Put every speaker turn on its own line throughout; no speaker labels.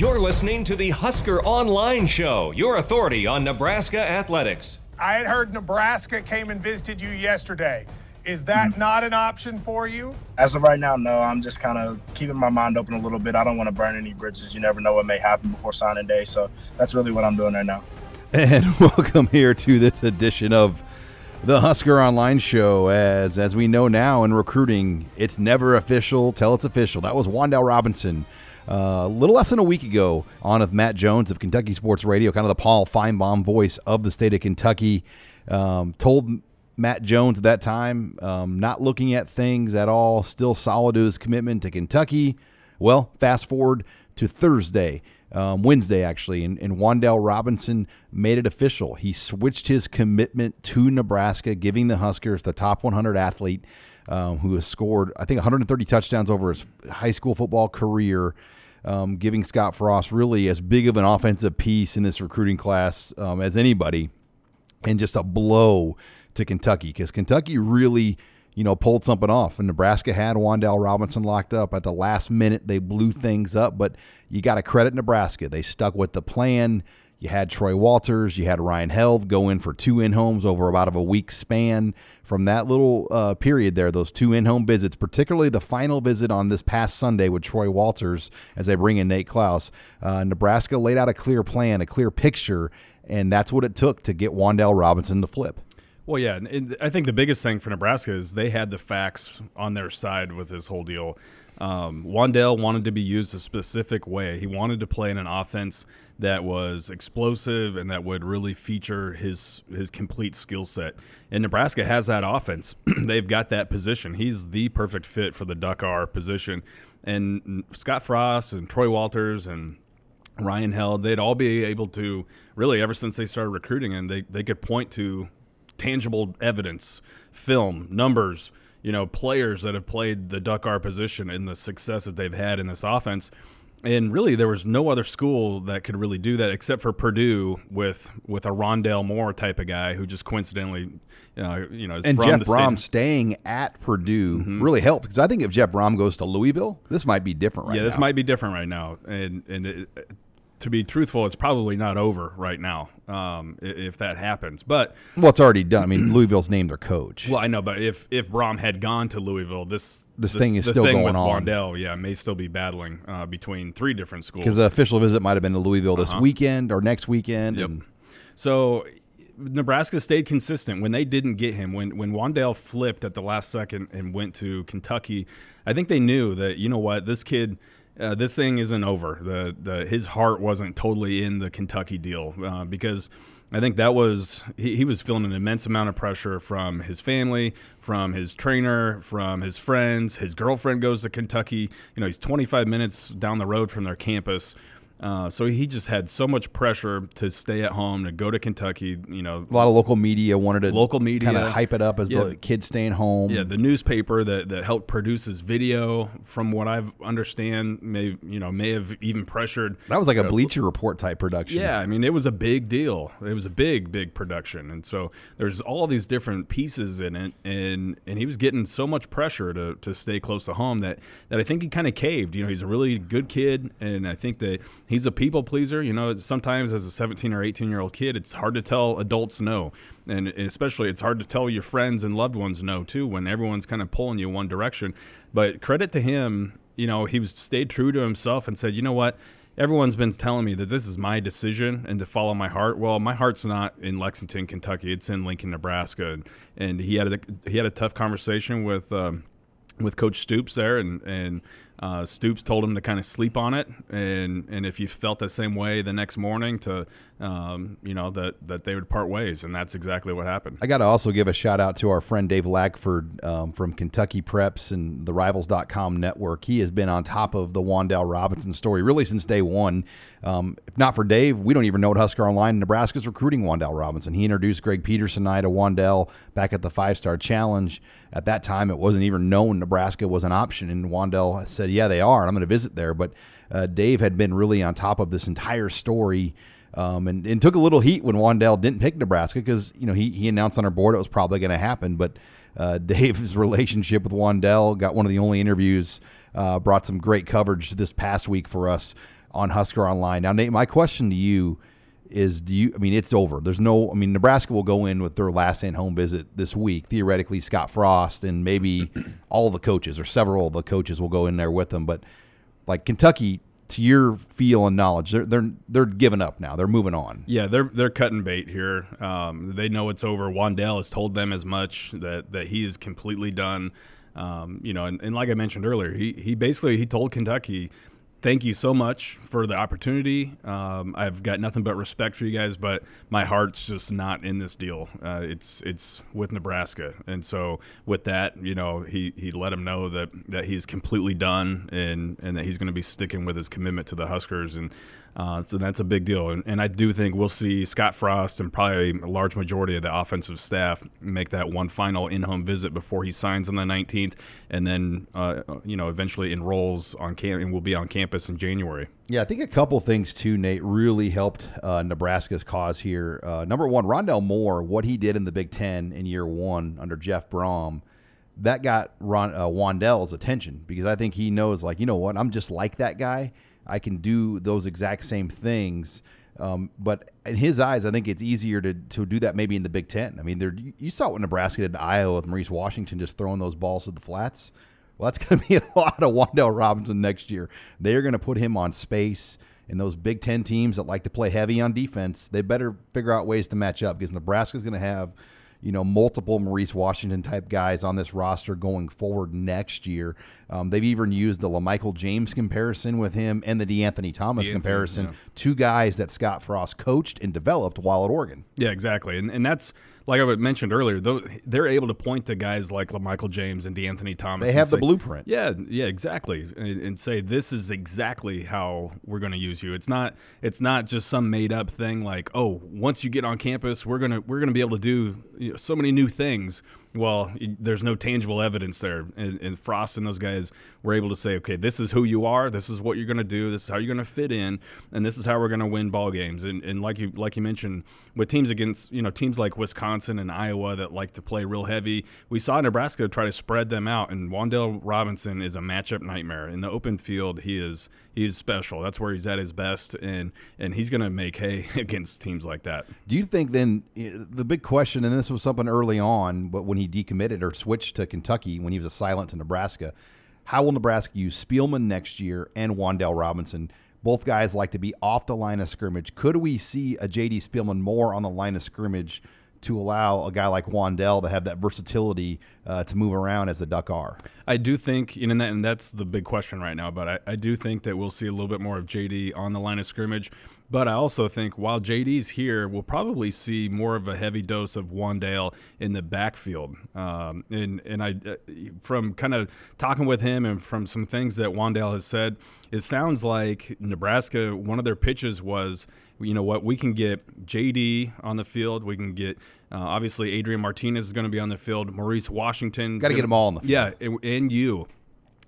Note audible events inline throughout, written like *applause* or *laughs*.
You're listening to the Husker Online Show, your authority on Nebraska athletics.
I had heard Nebraska came and visited you yesterday. Is that
Mm-hmm.
not an option for you?
As of right now, no. I'm just kind of keeping my mind open a little bit. I don't want to burn any bridges. You never know what may happen before signing day. So that's really what I'm doing right now.
And *laughs* welcome here to this edition of the Husker Online Show. As as we know now in recruiting, it's never official till it's official. That was Wan'Dale Robinson. A little less than a week ago, on with Matt Jones of Kentucky Sports Radio, kind of the Paul Finebaum voice of the state of Kentucky, um, told Matt Jones at that time, um, not looking at things at all, still solid to his commitment to Kentucky. Well, fast forward to Thursday, um, Wednesday actually, and, and Wan'Dale Robinson made it official. He switched his commitment to Nebraska, giving the Huskers the top 100 athlete um, who has scored, I think, 130 touchdowns over his high school football career. Um, giving Scott Frost really as big of an offensive piece in this recruiting class um, as anybody and just a blow to Kentucky because Kentucky really, you know, pulled something off. And Nebraska had Wan'Dale Robinson locked up at the last minute. They blew things up, but you got to credit Nebraska. They stuck with the plan. You had Troy Walters, you had Ryan Held go in for two in homes over about of a week span. From that little uh, period there, those two in home visits, particularly the final visit on this past Sunday with Troy Walters as they bring in Nate Clouse, uh, Nebraska laid out a clear plan, a clear picture, and that's what it took to get Wan'Dale Robinson to flip.
Well, yeah, and- I think the biggest thing for Nebraska is they had the facts on their side with this whole deal. Um, Wan'Dale wanted to be used a specific way. He wanted to play in an offense that was explosive and that would really feature his his complete skill set. And Nebraska has that offense. *clears throat* They've got that position. He's the perfect fit for the Duck R position. And Scott Frost and Troy Walters and Ryan Held, they'd all be able to really ever since they started recruiting and they, they could point to tangible evidence, film, numbers, you know, players that have played the Duck R position and the success that they've had in this offense. And really, there was no other school that could really do that except for Purdue with with a Rondale Moore type of guy who just coincidentally, uh, you know, is
And
from
Jeff Brohm
state.
staying at Purdue
Mhm.
really helped because I think if Jeff Brohm goes to Louisville, this might be different right
yeah, this might be different right now, and and it, to be truthful, it's probably not over right now um, if that happens. But
well, it's already done. I mean, *clears throat* Louisville's named their coach.
well, I know, but if if Brohm had gone to Louisville, this
This thing is still
thing
going
with
on.
Wan'Dale, yeah, may still be battling uh, between three different schools.
Because the official visit might have been to Louisville this
Uh-huh.
weekend or next weekend.
Yep.
And
So Nebraska stayed consistent when they didn't get him. When when Wandale flipped at the last second and went to Kentucky, I think they knew that you know what this kid. Uh, this thing isn't over. The the his heart wasn't totally in the Kentucky deal uh, because I think that was he, he was feeling an immense amount of pressure from his family, from his trainer, from his friends. His girlfriend goes to Kentucky. You know, he's 25 minutes down the road from their campus. Uh, so he just had so much pressure to stay at home, to go to Kentucky. You know,
a lot of local media wanted to
local media
kind of hype it up as
Yeah.
the kids staying home.
Yeah, the newspaper that, that helped produce his video, from what I understand, may you know may have even pressured.
that was like a
uh,
Bleacher Report type production.
Yeah, I mean it was a big deal. It was a big, big production, and so there's all these different pieces in it, and and he was getting so much pressure to, to stay close to home that that I think he kind of caved. You know, he's a really good kid, and I think that he's a people pleaser. You know, sometimes as a 17 or 18 year old kid, it's hard to tell adults no, and especially it's hard to tell your friends and loved ones no too when everyone's kind of pulling you one direction. But credit to him, you know, he stayed true to himself and said, you know what everyone's been telling me that this is my decision and to follow my heart. Well, my heart's not in Lexington, Kentucky. It's in Lincoln, Nebraska. And, and he had a he had a tough conversation with. Um, with Coach Stoops there, and and uh, Stoops told him to kind of sleep on it, and and if you felt the same way the next morning, to um, you know that that they would part ways, and that's exactly what happened.
I got to also give a shout out to our friend Dave Lackford um, from Kentucky Preps and the Rivals.com network. He has been on top of the Wan'Dale Robinson story really since day one. Um, if not for Dave, we don't even know what Husker Online Nebraska's recruiting Wan'Dale Robinson. He introduced Greg Peterson and I to Wan'Dale back at the Five Star Challenge. At that time, it wasn't even known Nebraska was an option, and Wan'Dale said, "Yeah, they are, and I'm going to visit there." But uh, Dave had been really on top of this entire story. Um, and, and took a little heat when Wan'Dale didn't pick Nebraska because you know he, he announced on our board it was probably going to happen. But uh, *laughs* Dave's relationship with Wan'Dale got one of the only interviews, uh, brought some great coverage this past week for us on Husker Online. Now, Nate, my question to you is: Do you? I mean, it's over. There's no. I mean, Nebraska will go in with their last in home visit this week. Theoretically, Scott Frost and maybe *clears throat* all the coaches or several of the coaches will go in there with them. But like Kentucky, to your feel and knowledge, they're they're they're giving up now. They're moving on.
Yeah, they're they're cutting bait here. Um, they know it's over. Wan'Dale has told them as much that that he is completely done. Um, you know, and, and like I mentioned earlier, he he basically he told Kentucky thank you so much for the opportunity. Um, I've got nothing but respect for you guys, but my heart's just not in this deal. Uh, it's it's with Nebraska, and so with that, you know, he he let him know that that he's completely done, and and that he's going to be sticking with his commitment to the Huskers, and uh, so that's a big deal. And, and I do think we'll see Scott Frost and probably a large majority of the offensive staff make that one final in-home visit before he signs on the 19th, and then uh, you know eventually enrolls on camp and will be on campus in January.
Yeah, I think a couple things too, Nate, really helped uh, Nebraska's cause here. Uh, number one, Rondale Moore, what he did in the Big Ten in year one under Jeff Brohm, that got Ron, uh, Wan'Dale's attention because I think he knows, like, you know what, I'm just like that guy. I can do those exact same things. Um, but in his eyes, I think it's easier to, to do that maybe in the Big Ten. I mean, you saw what Nebraska did to Iowa with Maurice Washington just throwing those balls to the flats. Well, that's *laughs* going to be a lot of Wan'Dale Robinson next year. They are going to put him on space. And those Big Ten teams that like to play heavy on defense, they better figure out ways to match up because Nebraska is going to have – you know, multiple Maurice Washington type guys on this roster going forward next year. Um, they've even used the LaMichael James comparison with him and the DeAnthony Thomas DeAnthony, comparison. Yeah. Two guys that Scott Frost coached and developed while at Oregon.
Yeah, exactly. And, and that's like I mentioned earlier, they're able to point to guys like Michael James and DeAnthony Thomas.
They have
the
blueprint.
Yeah, yeah, exactly, and, and say this is exactly how we're going to use you. It's not it's not just some made up thing like oh once you get on campus we're gonna we're gonna be able to do you know, so many new things well, there's no tangible evidence there. And, and, Frost and those guys were able to say, okay, this is who you are. This is what you're going to do. This is how you're going to fit in, and this is how we're going to win ball games. And, and like you like you mentioned, with teams against you know teams like Wisconsin and Iowa that like to play real heavy, we saw Nebraska try to spread them out. And Wan'Dale Robinson is a matchup nightmare in the open field. He is he's special. That's where he's at his best, and and he's going to make hay *laughs* against teams like that.
Do you think then the big question, and this was something early on, but when he decommitted or switched to Kentucky when he was a silent to Nebraska, how will Nebraska use Spielman next year and Wan'Dale Robinson? Both guys like to be off the line of scrimmage. Could we see a JD Spielman more on the line of scrimmage? to allow a guy like Wan'Dale to have that versatility uh, to move around as the Duck R.
I do think, and, that, and that's the big question right now. But I, I, do think that we'll see a little bit more of JD on the line of scrimmage. But I also think while JD's here, we'll probably see more of a heavy dose of Wan'Dale in the backfield. Um, and and I, uh, from kind of talking with him and from some things that Wan'Dale has said, it sounds like Nebraska. One of their pitches was you know what, we can get JD on the field. We can get uh, obviously Adrian Martinez is going to be on the field. Maurice Washington.
Got to get them all on the field.
Yeah, and, and you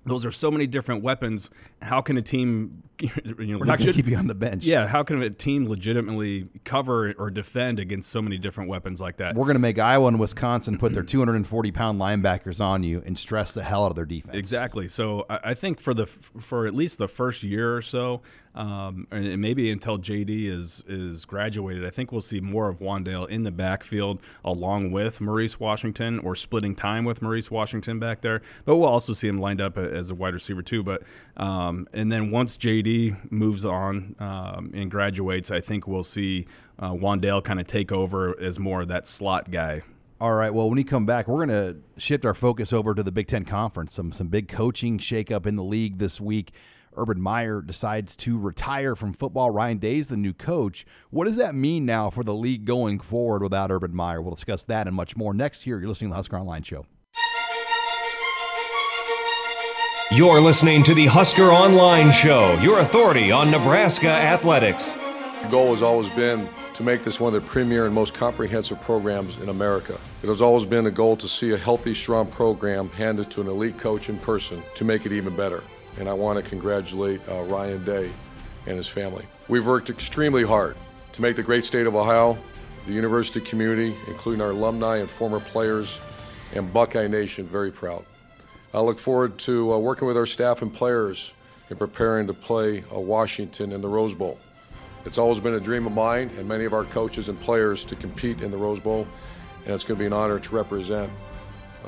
those are so many different weapons. How can a team, *laughs* you
know, we're not going to keep you on the bench?
Yeah, how can a team legitimately cover or defend against so many different weapons like that?
We're going to make Iowa and Wisconsin put their 240 pound linebackers on you and stress the hell out of their defense.
Exactly. So I think for the for at least the first year or so, um, and maybe until JD is is graduated, I think we'll see more of Wan'Dale in the backfield along with Maurice Washington or splitting time with Maurice Washington back there. But we'll also see him lined up as a wide receiver too. But um, and then once JD moves on um, and graduates, I think we'll see uh, Wan'Dale kind of take over as more of that slot guy
All right. Well, when we come back, we're going to shift our focus over to the Big Ten Conference. Some some big coaching shakeup in the league this week. Urban Meyer decides to retire from football. Ryan Day's the new coach. What does that mean now for the league going forward without Urban Meyer? We'll discuss that and much more next year. You're listening to the Husker Online Show.
You're listening to the Husker Online Show, your authority on Nebraska athletics.
The goal has always been to make this one of the premier and most comprehensive programs in America. It has always been a goal to see a healthy, strong program handed to an elite coach in person to make it even better. And I want to congratulate uh, Ryan Day and his family. We've worked extremely hard to make the great state of Ohio, the university community, including our alumni and former players, and Buckeye Nation, very proud. I look forward to uh, working with our staff and players in preparing to play uh, Washington in the Rose Bowl. It's always been a dream of mine and many of our coaches and players to compete in the Rose Bowl, and it's going to be an honor to represent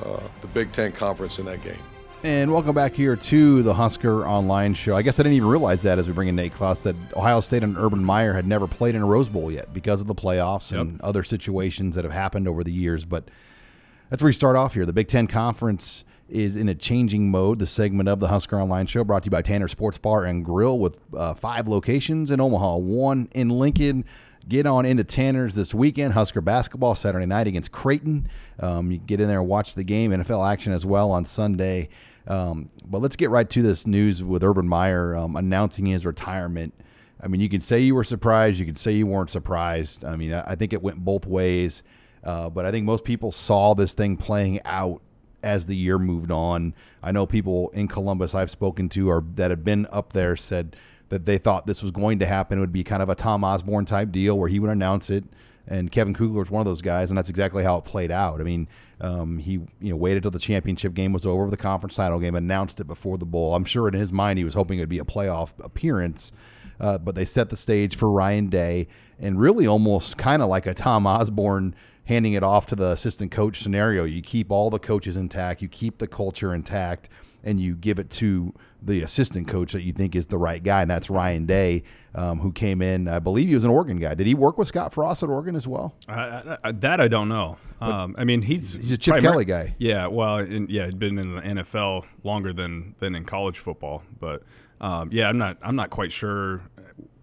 uh, the Big Ten Conference in that game.
And welcome back here to the Husker Online Show. I guess I didn't even realize that as we bring in Nate Clouse that Ohio State and Urban Meyer had never played in a Rose Bowl yet because of the playoffs yep. and other situations that have happened over the years. But that's where we start off here. The Big Ten Conference is in a changing mode. The segment of the Husker Online Show brought to you by Tanner Sports Bar and Grill with uh, five locations in Omaha, one in Lincoln. Get on into Tanner's this weekend. Husker basketball Saturday night against Creighton. Um, you get in there and watch the game. NFL action as well on Sunday. Um, but let's get right to this news with Urban Meyer um, announcing his retirement. I mean, you can say you were surprised. You can say you weren't surprised. I mean, I, I think it went both ways. Uh, but I think most people saw this thing playing out as the year moved on. I know people in Columbus I've spoken to or that have been up there said that they thought this was going to happen. It would be kind of a Tom Osborne type deal where he would announce it, and Kevin Kugler was one of those guys, and that's exactly how it played out. I mean, um, he you know waited till the championship game was over, the conference title game, announced it before the bowl. I'm sure in his mind he was hoping it would be a playoff appearance. Uh, but they set the stage for Ryan Day, and really almost kind of like a Tom Osborne handing it off to the assistant coach scenario. You keep all the coaches intact, you keep the culture intact, and you give it to the assistant coach that you think is the right guy, and that's Ryan Day, um, who came in. I believe he was an Oregon guy. Did he work with Scott Frost at Oregon as well?
I, I, that I don't know. Um, I mean, he's
he's a Chip Kelly guy.
Yeah, well, in, yeah, he'd been in the NFL longer than than in college football, but um, yeah, I'm not I'm not quite sure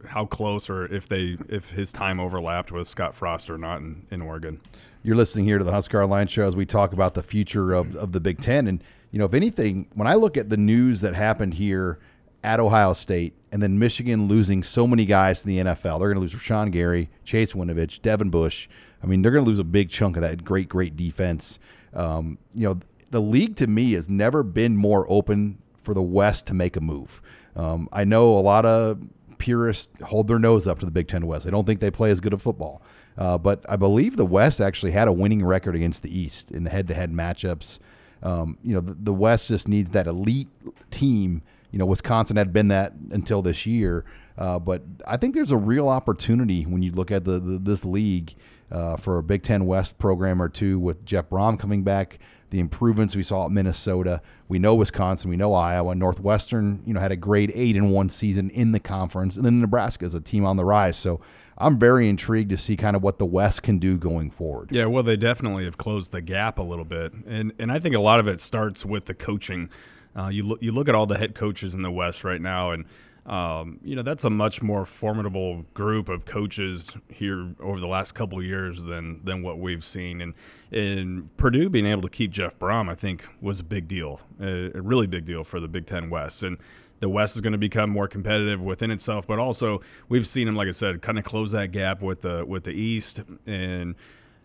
how close or if they if his time overlapped with Scott Frost or not in, in Oregon.
You're listening here to the Husker Online Show as we talk about the future of, of the Big Ten. And, you know, if anything, when I look at the news that happened here at Ohio State and then Michigan losing so many guys to the NFL, they're going to lose Rashan Gary, Chase Winovich, Devin Bush. I mean, they're going to lose a big chunk of that great, great defense. Um, you know, the league to me has never been more open for the West to make a move. Um, I know a lot of purists hold their nose up to the Big Ten West. They don't think they play as good of football. Uh, but I believe the West actually had a winning record against the East in the head-to-head matchups. Um, you know, the, the, West just needs that elite team. You know, Wisconsin had been that until this year, uh, but I think there's a real opportunity when you look at the, the this league uh, for a Big Ten West program or two with Jeff Brohm coming back the improvements we saw at Minnesota. We know Wisconsin, we know Iowa, Northwestern. You know, had a grade eight in one season in the conference, and then Nebraska is a team on the rise. So I'm very intrigued to see kind of what the West can do going forward.
Yeah, well, they definitely have closed the gap a little bit, and and I think a lot of it starts with the coaching. Uh, you look you look at all the head coaches in the West right now, and um, you know that's a much more formidable group of coaches here over the last couple years than than what we've seen. And in Purdue being able to keep Jeff Brohm, I think, was a big deal, a, a really big deal for the Big Ten West. And the West is going to become more competitive within itself, but also we've seen him, like I said, kind of close that gap with the with the East and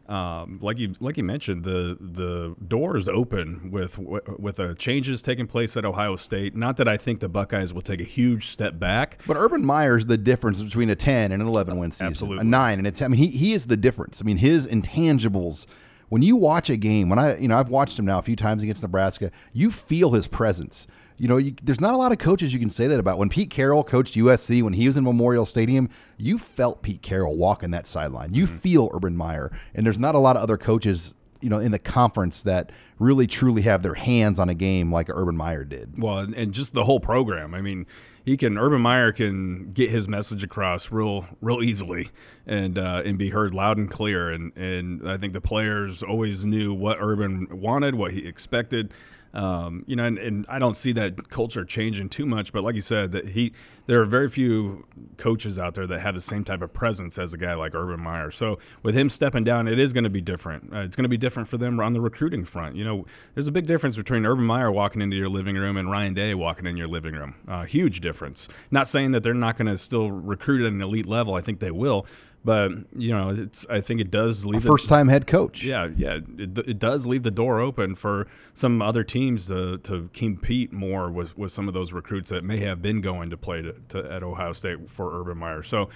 um, like you like you mentioned, the the doors open with with the changes taking place at Ohio State. Not that I think the Buckeyes will take a huge step back,
but Urban Meyer's the difference between a ten and an eleven win season,
Absolutely.
a nine and a ten. I mean, he he is the difference. I mean, his intangibles. When you watch a game, when I you know I've watched him now a few times against Nebraska, you feel his presence you know, you, there's not a lot of coaches you can say that about. When Pete Carroll coached USC, when he was in Memorial Stadium, you felt Pete Carroll walk walking that sideline. You mm-hmm. feel Urban Meyer, and there's not a lot of other coaches you know in the conference that really truly have their hands on a game like Urban Meyer did.
Well, and, and just the whole program. I mean, he can Urban Meyer can get his message across real real easily and uh, and be heard loud and clear. And and I think the players always knew what Urban wanted, what he expected. Um, you know, and, and, I don't see that culture changing too much. But like you said, that he there are very few coaches out there that have the same type of presence as a guy like Urban Meyer. So with him stepping down, it is going to be different. Uh, it's going to be different for them on the recruiting front. You know, there's a big difference between Urban Meyer walking into your living room and Ryan Day walking in your living room. Uh, huge difference. Not saying that they're not going to still recruit at an elite level. I think they will. But you know, it's I think it does leave
first time head coach.
Yeah, yeah, it, it does leave the door open for some other teams to, to compete more with, with some of those recruits that may have been going to play to, to at Ohio State for Urban Meyer. So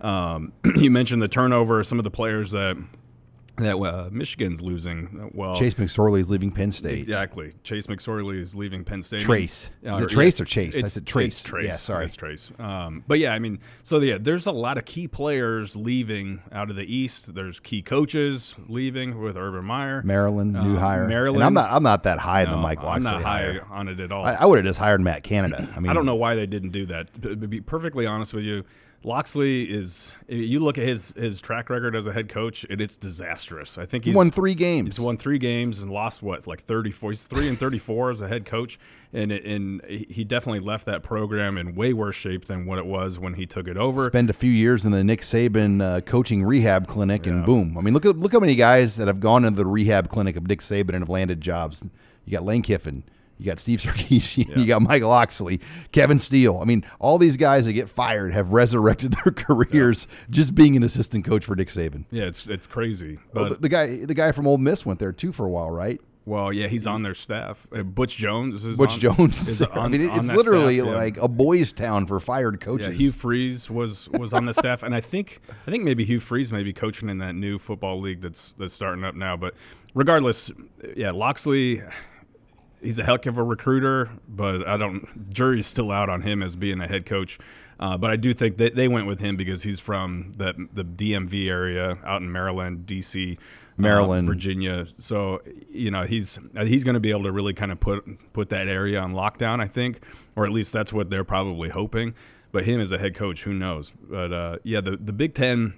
um, *clears throat* you mentioned the turnover, some of the players that that uh, Michigan's losing. Well,
Chase McSorley is leaving Penn State.
Exactly. Chase McSorley is leaving Penn State.
Trace. Uh, is it Trace yeah, or Chase? I said Trace.
Trace.
Yeah, sorry.
It's Trace. Um, but yeah, I mean, so yeah, there's a lot of key players leaving out of the East. There's key coaches leaving with Urban Meyer.
Maryland, new
uh,
hire.
Maryland.
And I'm not. I'm not that high
no,
in the Mike Locksley.
I'm not high
hire.
on it at all.
I, I would have just hired Matt Canada. I mean,
I don't know why they didn't do that. To be perfectly honest with you, Locksley is. You look at his his track record as a head coach, and it's disastrous. I think he's
won three games.
He's won three games and lost what, like thirty four. He's three and thirty four as a head coach, and and he definitely left that program in way worse shape than what it was when he took it over.
Spend a few years in the Nick Saban uh, coaching rehab clinic, and boom. I mean, look at look how many guys that have gone into the rehab clinic of Nick Saban and have landed jobs. You got Lane Kiffin. You got Steve *laughs* Sarkisian. Yeah. You got Mike Locksley, Kevin Steele. I mean, all these guys that get fired have resurrected *laughs* their careers yeah. just being an assistant coach for Dick Saban.
Yeah, it's it's crazy.
But the, the, guy the guy from Ole Miss went there too for a while, right?
Well, yeah, he's on their staff. Uh, Butch Jones is
Butch
on,
Jones.
Is on,
I mean, it's literally staff, like a boys' town for fired coaches.
Yeah, Hugh Freeze was was on the staff, and I think I think maybe Hugh Freeze may be coaching in that new football league that's that's starting up now. But regardless, yeah, Locksley he's a heck of a recruiter, but I don't. Jury's still out on him as being a head coach. Uh, but I do think that they went with him because he's from the the DMV area out in Maryland, DC, uh,
Maryland,
uh, Virginia. So you know he's he's going to be able to really kind of put put that area on lockdown. I think, or at least that's what they're probably hoping. But him as a head coach, who knows? But uh, yeah, the the Big Ten,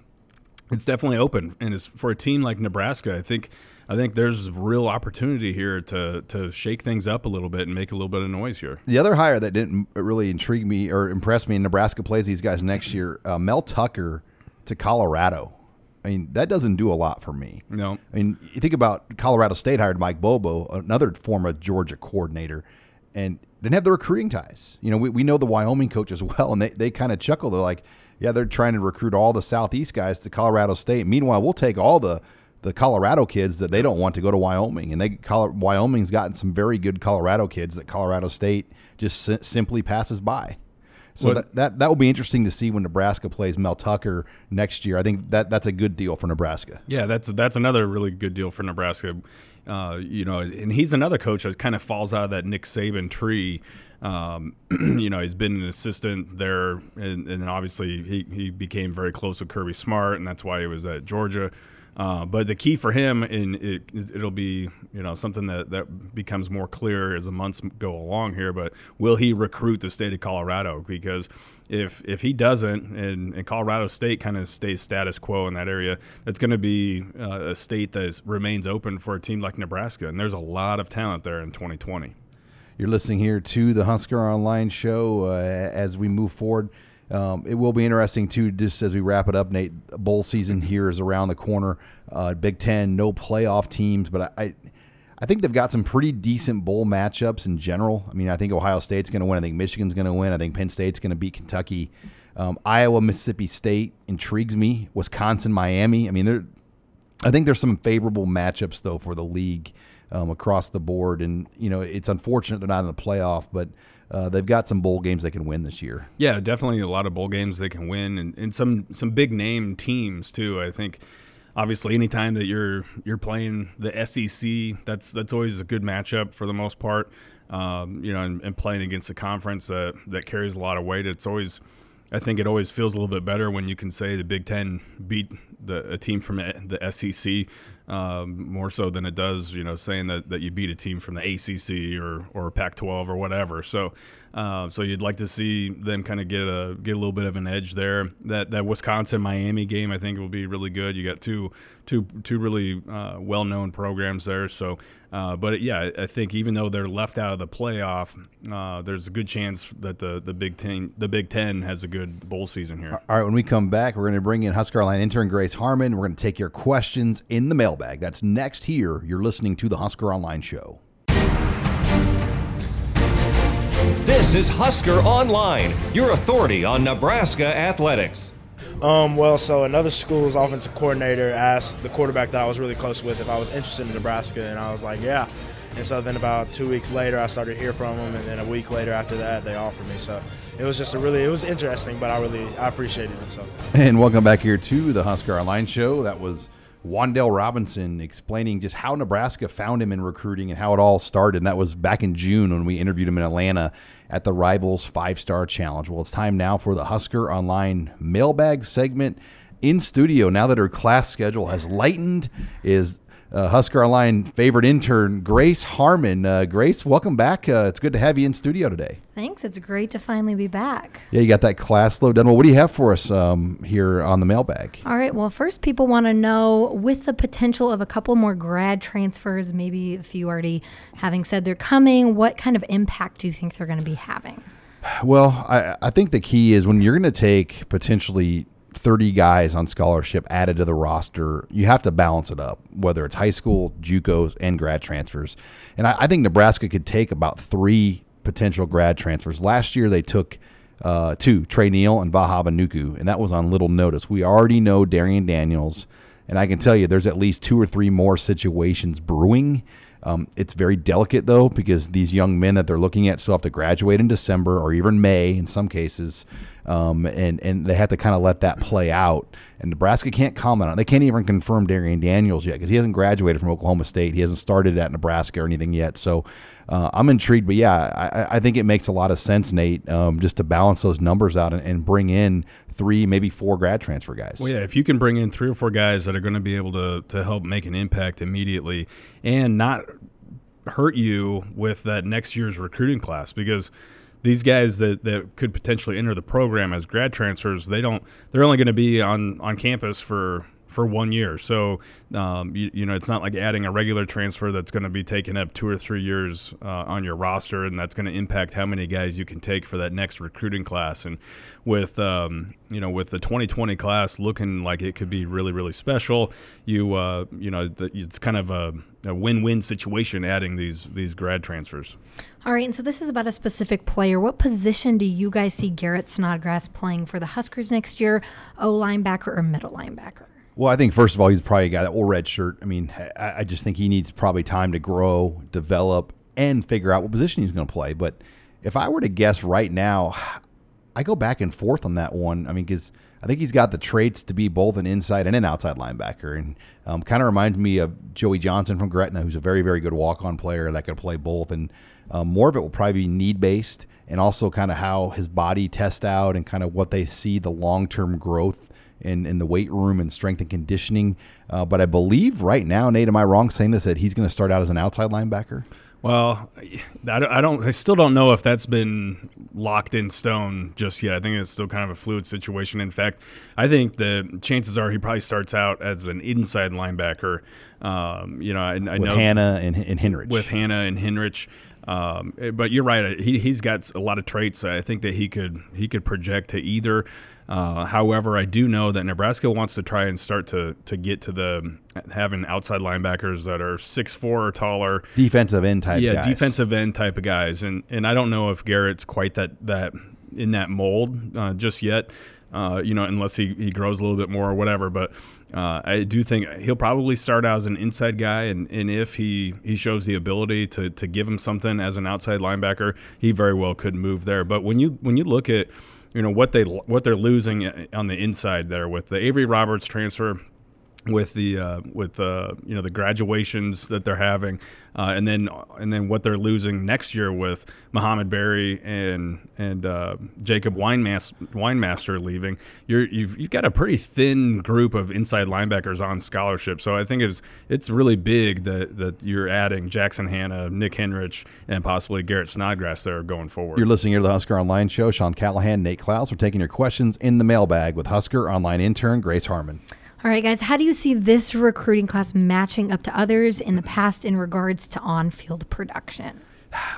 it's definitely open, and it's for a team like Nebraska. I think I think there's real opportunity here to to shake things up a little bit and make a little bit of noise here.
The other hire that didn't really intrigue me or impress me, in Nebraska plays these guys next year. Uh, Mel Tucker to Colorado. I mean, that doesn't do a lot for me.
No.
I mean, you think about Colorado State hired Mike Bobo, another former Georgia coordinator, and didn't have the recruiting ties. You know, we, we know the Wyoming coach as *laughs* well, and they, they kind of chuckle. They're like, yeah, they're trying to recruit all the Southeast guys to Colorado State. Meanwhile, we'll take all the – the Colorado kids that they don't want to go to Wyoming, and they Wyoming's gotten some very good Colorado kids that Colorado State just si- simply passes by. So that, that that will be interesting to see when Nebraska plays Mel Tucker next year. I think that that's a good deal for Nebraska.
Yeah, that's that's another really good deal for Nebraska. Uh, you know, and he's another coach that kind of falls out of that Nick Saban tree. Um, *clears throat* you know, he's been an assistant there, and, and obviously he, he became very close with Kirby Smart, and that's why he was at Georgia. Uh, but the key for him, and it, it'll be you know something that, that becomes more clear as the months go along here. But will he recruit the state of Colorado? Because if if he doesn't, and, and Colorado State kind of stays status quo in that area, that's going to be uh, a state that remains open for a team like Nebraska. And there's a lot of talent there in 2020.
You're listening here to the Husker Online Show uh, as we move forward. Um, it will be interesting too, just as we wrap it up. Nate, bowl season here is around the corner. Uh, Big Ten, no playoff teams, but I, I think they've got some pretty decent bowl matchups in general. I mean, I think Ohio State's going to win. I think Michigan's going to win. I think Penn State's going to beat Kentucky. Um, Iowa, Mississippi State intrigues me. Wisconsin, Miami. I mean, there. I think there's some favorable matchups though for the league um, across the board, and you know it's unfortunate they're not in the playoff, but uh, they've got some bowl games they can win this year.
Yeah, definitely a lot of bowl games they can win, and, and some some big name teams too. I think obviously anytime that you're you're playing the SEC, that's that's always a good matchup for the most part. Um, you know, and, and, playing against a conference that that carries a lot of weight, it's always I think it always feels a little bit better when you can say the Big Ten beat the, a team from the SEC. Um, more so than it does, you know, saying that, that you beat a team from the ACC or, or Pac-12 or whatever. So, uh, so you'd like to see them kind of get a get a little bit of an edge there. That that Wisconsin Miami game, I think, will be really good. You got two two two really uh, well known programs there. So, uh, but yeah, I think even though they're left out of the playoff, uh, there's a good chance that the the Big Ten the Big Ten has a good bowl season here.
All right, when we come back, we're going to bring in Husker Online intern Grace Harmon. We're going to take your questions in the mailbag. That's next here. You're listening to the Husker Online Show.
This is Husker Online, your authority on Nebraska athletics.
Um, well, so another school's offensive coordinator asked the quarterback that I was really close with if I was interested in Nebraska, and I was like, yeah. And so then about two weeks later, I started to hear from them, and then a week later after that, they offered me. So it was just a really, it was interesting, but I really, I appreciated it. So.
And welcome back here to the Husker Online Show. That was Wan'Dale Robinson explaining just how Nebraska found him in recruiting and how it all started. And that was back in June when we interviewed him in Atlanta at the Rivals Five Star Challenge. Well, it's time now for the Husker Online mailbag segment in studio. Now that her class schedule has lightened, is uh, Husker Online favorite intern, Grace Harmon. Uh, Grace, welcome back. Uh, it's good to have you in studio today.
Thanks. It's great to finally be back.
Yeah, you got that class load done. Well, what do you have for us um, here on the mailbag?
All right. Well, first, people want to know with the potential of a couple more grad transfers, maybe a few already having said they're coming, what kind of impact do you think they're going to be having?
Well, I, I think the key is when you're going to take potentially 30 guys on scholarship added to the roster, you have to balance it up, whether it's high school, JUCOs, and grad transfers. And I, I think Nebraska could take about three potential grad transfers. Last year, they took uh, two, Trey Neal and Vahaba Nuku, and that was on little notice. We already know Darrion Daniels, and I can tell you there's at least two or three more situations brewing. Um, it's very delicate though because these young men that they're looking at still have to graduate in December or even May in some cases, um, and and they have to kind of let that play out. And Nebraska can't comment on. it. They can't even confirm Darrion Daniels yet because he hasn't graduated from Oklahoma State. He hasn't started at Nebraska or anything yet. So uh, I'm intrigued. But yeah, I, I think it makes a lot of sense, Nate, um, just to balance those numbers out and, and bring in three, maybe four grad transfer guys.
Well, yeah, if you can bring in three or four guys that are going to be able to to help make an impact immediately and not hurt you with that next year's recruiting class because these guys that, that could potentially enter the program as grad transfers, they don't they're only going to be on on campus for for one year. So, um, you, you, know, it's not like adding a regular transfer that's going to be taking up two or three years uh, on your roster, and that's going to impact how many guys you can take for that next recruiting class. And with um, you know, with the 2020 class looking like it could be really, really special, you uh, you know, it's kind of a, a win-win situation adding these these grad transfers.
All right, and so this is about a specific player. What position do you guys see Garrett Snodgrass playing for the Huskers next year? O linebacker or middle linebacker?
Well, I think first of all, he's probably a guy that will red shirt. I mean, I, I just think he needs probably time to grow, develop, and figure out what position he's going to play. But if I were to guess right now, *sighs* I go back and forth on that one. I mean, because I think he's got the traits to be both an inside and an outside linebacker, and um, kind of reminds me of Joey Johnson from Gretna, who's a very, very good walk-on player that could play both. And um, more of it will probably be need-based, and also kind of how his body tests out, and kind of what they see the long-term growth in, in the weight room and strength and conditioning. Uh, but I believe right now, Nate, am I wrong saying this that he's going to start out as an outside linebacker?
Well, I don't, I still don't know if that's been locked in stone just yet. I think it's still kind of a fluid situation. In fact, I think the chances are he probably starts out as an inside linebacker. Um, you know, I, I
with
know
Hannah and, and Henrich.
With Hannah and Henrich. Um, but you're right. He he's got a lot of traits. I think that he could he could project to either. Uh, however, I do know that Nebraska wants to try and start to to get to the having outside linebackers that are six four or taller,
defensive end type.
Yeah,
guys.
defensive end type of guys, and and I don't know if Garrett's quite that that in that mold uh, just yet. Uh, you know, unless he, he grows a little bit more or whatever. But uh, I do think he'll probably start out as an inside guy, and, and if he, he shows the ability to, to give him something as an outside linebacker, he very well could move there. But when you when you look at you know what they what they're losing uh, on the inside there with the Avery Roberts transfer. With the uh, with uh, you know the graduations that they're having, uh, and then and then what they're losing next year with Mohamed Barry and and uh, Jacob Weinmaster, Weinmaster leaving. You're you've, you've got a pretty thin group of inside linebackers on scholarship. So I think it's it's really big that that you're adding Jackson Hannah, Nick Henrich, and possibly Garrett Snodgrass there going forward.
You're listening here to the Husker Online Show. Sean Callahan, Nate Clouse, We're taking your questions in the mailbag with Husker Online intern Grace Harmon.
All right, guys, how do you see this recruiting class matching up to others in the past in regards to on field production?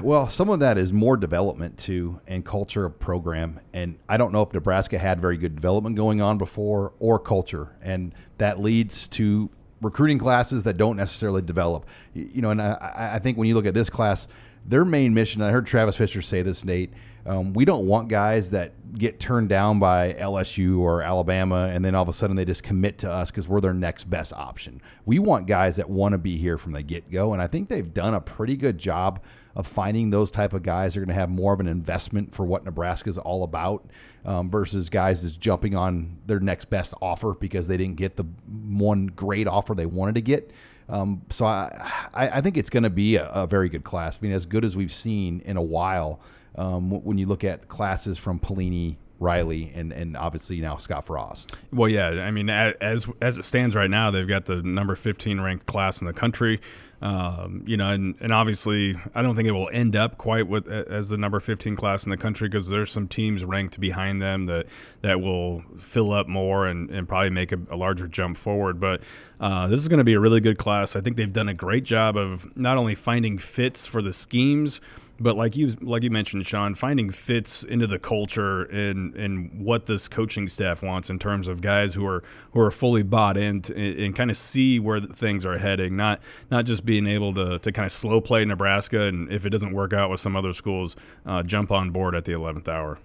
Well, some of that is more development too and culture of program. And I don't know if Nebraska had very good development going on before or culture. And that leads to recruiting classes that don't necessarily develop. You know, and I, I think when you look at this class, their main mission, I heard Travis Fisher say this, Nate, um, we don't want guys that get turned down by LSU or Alabama and then all of a sudden they just commit to us because we're their next best option. We want guys that want to be here from the get go, and I think they've done a pretty good job of finding those type of guys. They're going to have more of an investment for what Nebraska is all about um, versus guys that's jumping on their next best offer because they didn't get the one great offer they wanted to get. Um, so I, I think it's going to be a, a very good class. I mean, as good as we've seen in a while um, when you look at classes from Pelini, Riley, and and obviously now Scott Frost.
Well, yeah, I mean, as as it stands right now, they've got the number 15 ranked class in the country. Um, you know, and, and obviously, I don't think it will end up quite with as the number 15 class in the country because there's some teams ranked behind them that that will fill up more and, and probably make a, a larger jump forward. But uh, this is going to be a really good class. I think they've done a great job of not only finding fits for the schemes but like you like you mentioned, Sean, finding fits into the culture and and what this coaching staff wants in terms of guys who are who are fully bought in to, and kind of see where things are heading, not not just being able to to kind of slow play Nebraska and if it doesn't work out with some other schools, uh, jump on board at the eleventh hour.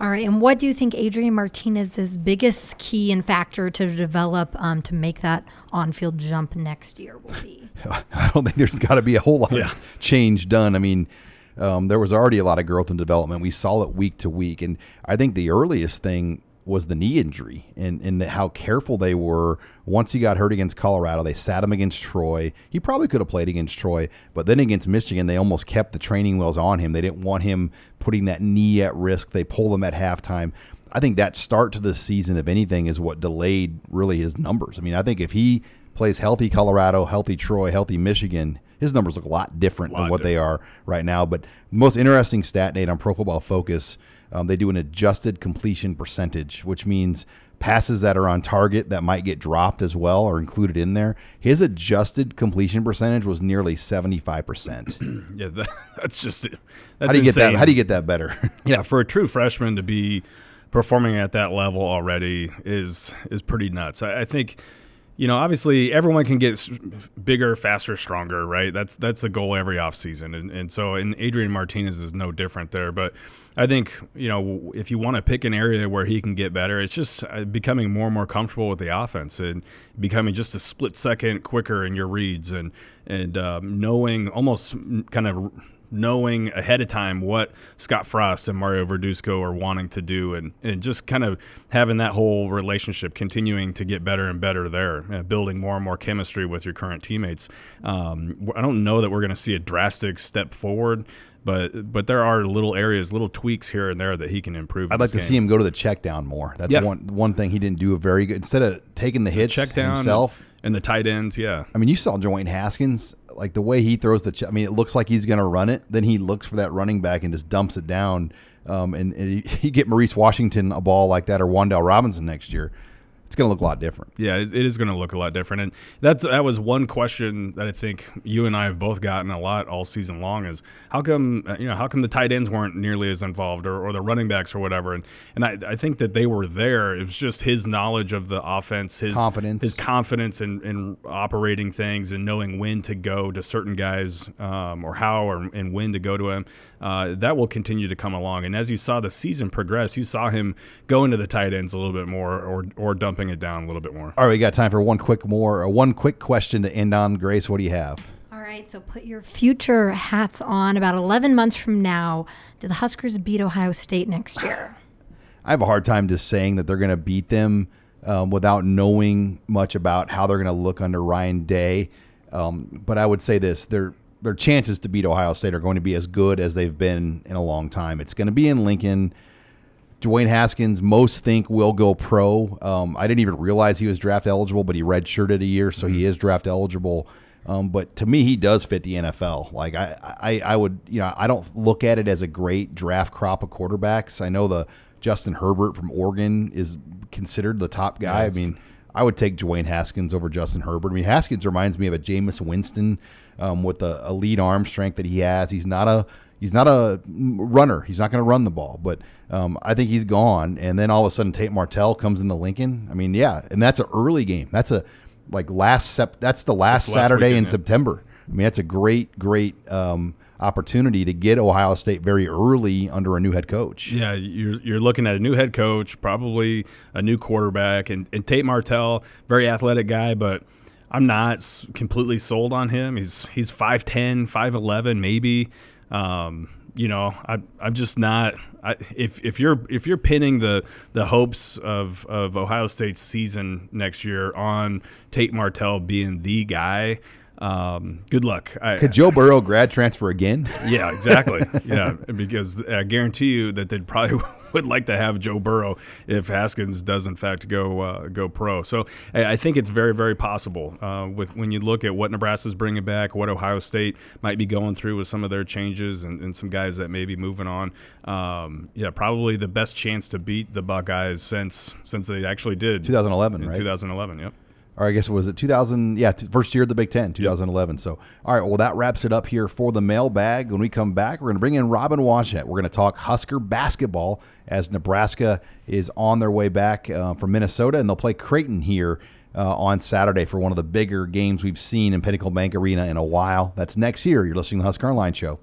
All right, and what do you think Adrian Martinez's biggest key and factor to develop um, to make that on-field jump next year will be? *laughs*
I don't think there's got to be a whole lot yeah. of change done. I mean, um, there was already a lot of growth and development. We saw it week to week, and I think the earliest thing was the knee injury and, and how careful they were. Once he got hurt against Colorado, they sat him against Troy. He probably could have played against Troy, but then against Michigan, they almost kept the training wheels on him. They didn't want him putting that knee at risk. They pulled him at halftime. I think that start to the season, if anything, is what delayed really his numbers. I mean, I think if he plays healthy Colorado, healthy Troy, healthy Michigan, his numbers look a lot different lot than what different. they are right now. But the most interesting stat, Nate, on Pro Football Focus, um, they do an adjusted completion percentage, which means passes that are on target that might get dropped as well are included in there. His adjusted completion percentage was nearly seventy five percent. *clears throat*
Yeah, that, that's just that's
how do you insane. get that? How do you get that better? *laughs*
yeah, for a true freshman to be performing at that level already is is pretty nuts. I, I think you know, obviously everyone can get bigger, faster, stronger, right? That's that's the goal every offseason. And and so and Adrian Martinez is no different there, but I think, you know, if you want to pick an area where he can get better, it's just uh, becoming more and more comfortable with the offense and becoming just a split second quicker in your reads and and um, knowing almost kind of knowing ahead of time what Scott Frost and Mario Verduzco are wanting to do, and, and just kind of having that whole relationship continuing to get better and better there, uh, building more and more chemistry with your current teammates. Um, I don't know that we're going to see a drastic step forward. But, but there are little areas, little tweaks here and there that he can improve.
I'd like to see him go to the check down more. That's yeah. one one thing he didn't do a very good. Instead of taking the hits check down himself,
and the tight ends, yeah.
I mean, you saw Dwayne Haskins, like the way he throws the. Ch- I mean, it looks like he's going to run it. Then he looks for that running back and just dumps it down. Um, and, and *laughs* get Maurice Washington a ball like that or Wan'Dale Robinson next year it's going to look a lot different.
Yeah, it is going to look a lot different, and that's that was one question that I think you and I have both gotten a lot all season long is how come uh, you know how come the tight ends weren't nearly as involved or, or the running backs or whatever, and and I, I think that they were there. It was just his knowledge of the offense, his
confidence,
his confidence in, in operating things and knowing when to go to certain guys um, or how or and when to go to him. Uh, that will continue to come along, and as you saw the season progress, you saw him go into the tight ends a little bit more or or dumping it down a little bit more.
All right, we got time for one quick more, uh, one quick question to end on. Grace, what do you have?
All right, so put your future hats on. About 11 months from now, do the Huskers beat Ohio State next *sighs* year?
I have a hard time just saying that they're going to beat them um, without knowing much about how they're going to look under Ryan Day. Um, but I would say this: their their chances to beat Ohio State are going to be as good as they've been in a long time. It's going to be in Lincoln. Dwayne Haskins, most think will go pro. Um, I didn't even realize he was draft eligible, but he redshirted a year, so he is draft eligible. Um, but to me, he does fit the NFL. Like I, I, I would, you know, I don't look at it as a great draft crop of quarterbacks. I know the Justin Herbert from Oregon is considered the top guy. I mean, I would take Dwayne Haskins over Justin Herbert. I mean, Haskins reminds me of a Jameis Winston um, with the elite arm strength that he has. He's not a he's not a runner. He's not going to run the ball, but um, I think he's gone. And then all of a sudden, Tate Martell comes into Lincoln. I mean, yeah, and that's an early game. That's a like last sep- That's the last
last
Saturday
weekend,
in
yeah.
September. I mean, that's a great, great um, opportunity to get Ohio State very early under a new head coach.
Yeah, you're you're looking at a new head coach, probably a new quarterback, and, and Tate Martell, very athletic guy, but I'm not completely sold on him. He's he's 5'10", 5'11", maybe. Um, you know, I I'm just not. I, if if you're if you're pinning the the hopes of of Ohio State's season next year on Tate Martell being the guy. Um, good luck. I,
Could Joe Burrow grad transfer again? *laughs*
yeah, exactly. *laughs* yeah, because I guarantee you that they'd probably *laughs* would like to have Joe Burrow if Haskins does in fact go uh, go pro. So I I think it's very very possible uh, with when you look at what Nebraska's bringing back, what Ohio State might be going through with some of their changes and, and some guys that may be moving on. Um, yeah, probably the best chance to beat the Buckeyes since since they actually did
2011,
in
right?
2011. Yep.
Or I guess was it 2000? Yeah, t- first year of the Big Ten, 2011. So, all right, well, that wraps it up here for the mailbag. When we come back, we're going to bring in Robin Washut. We're going to talk Husker basketball as Nebraska is on their way back uh, from Minnesota, and they'll play Creighton here. Uh, on Saturday for one of the bigger games we've seen in Pinnacle Bank Arena in a while. That's next year. You're listening to the Husker Online Show.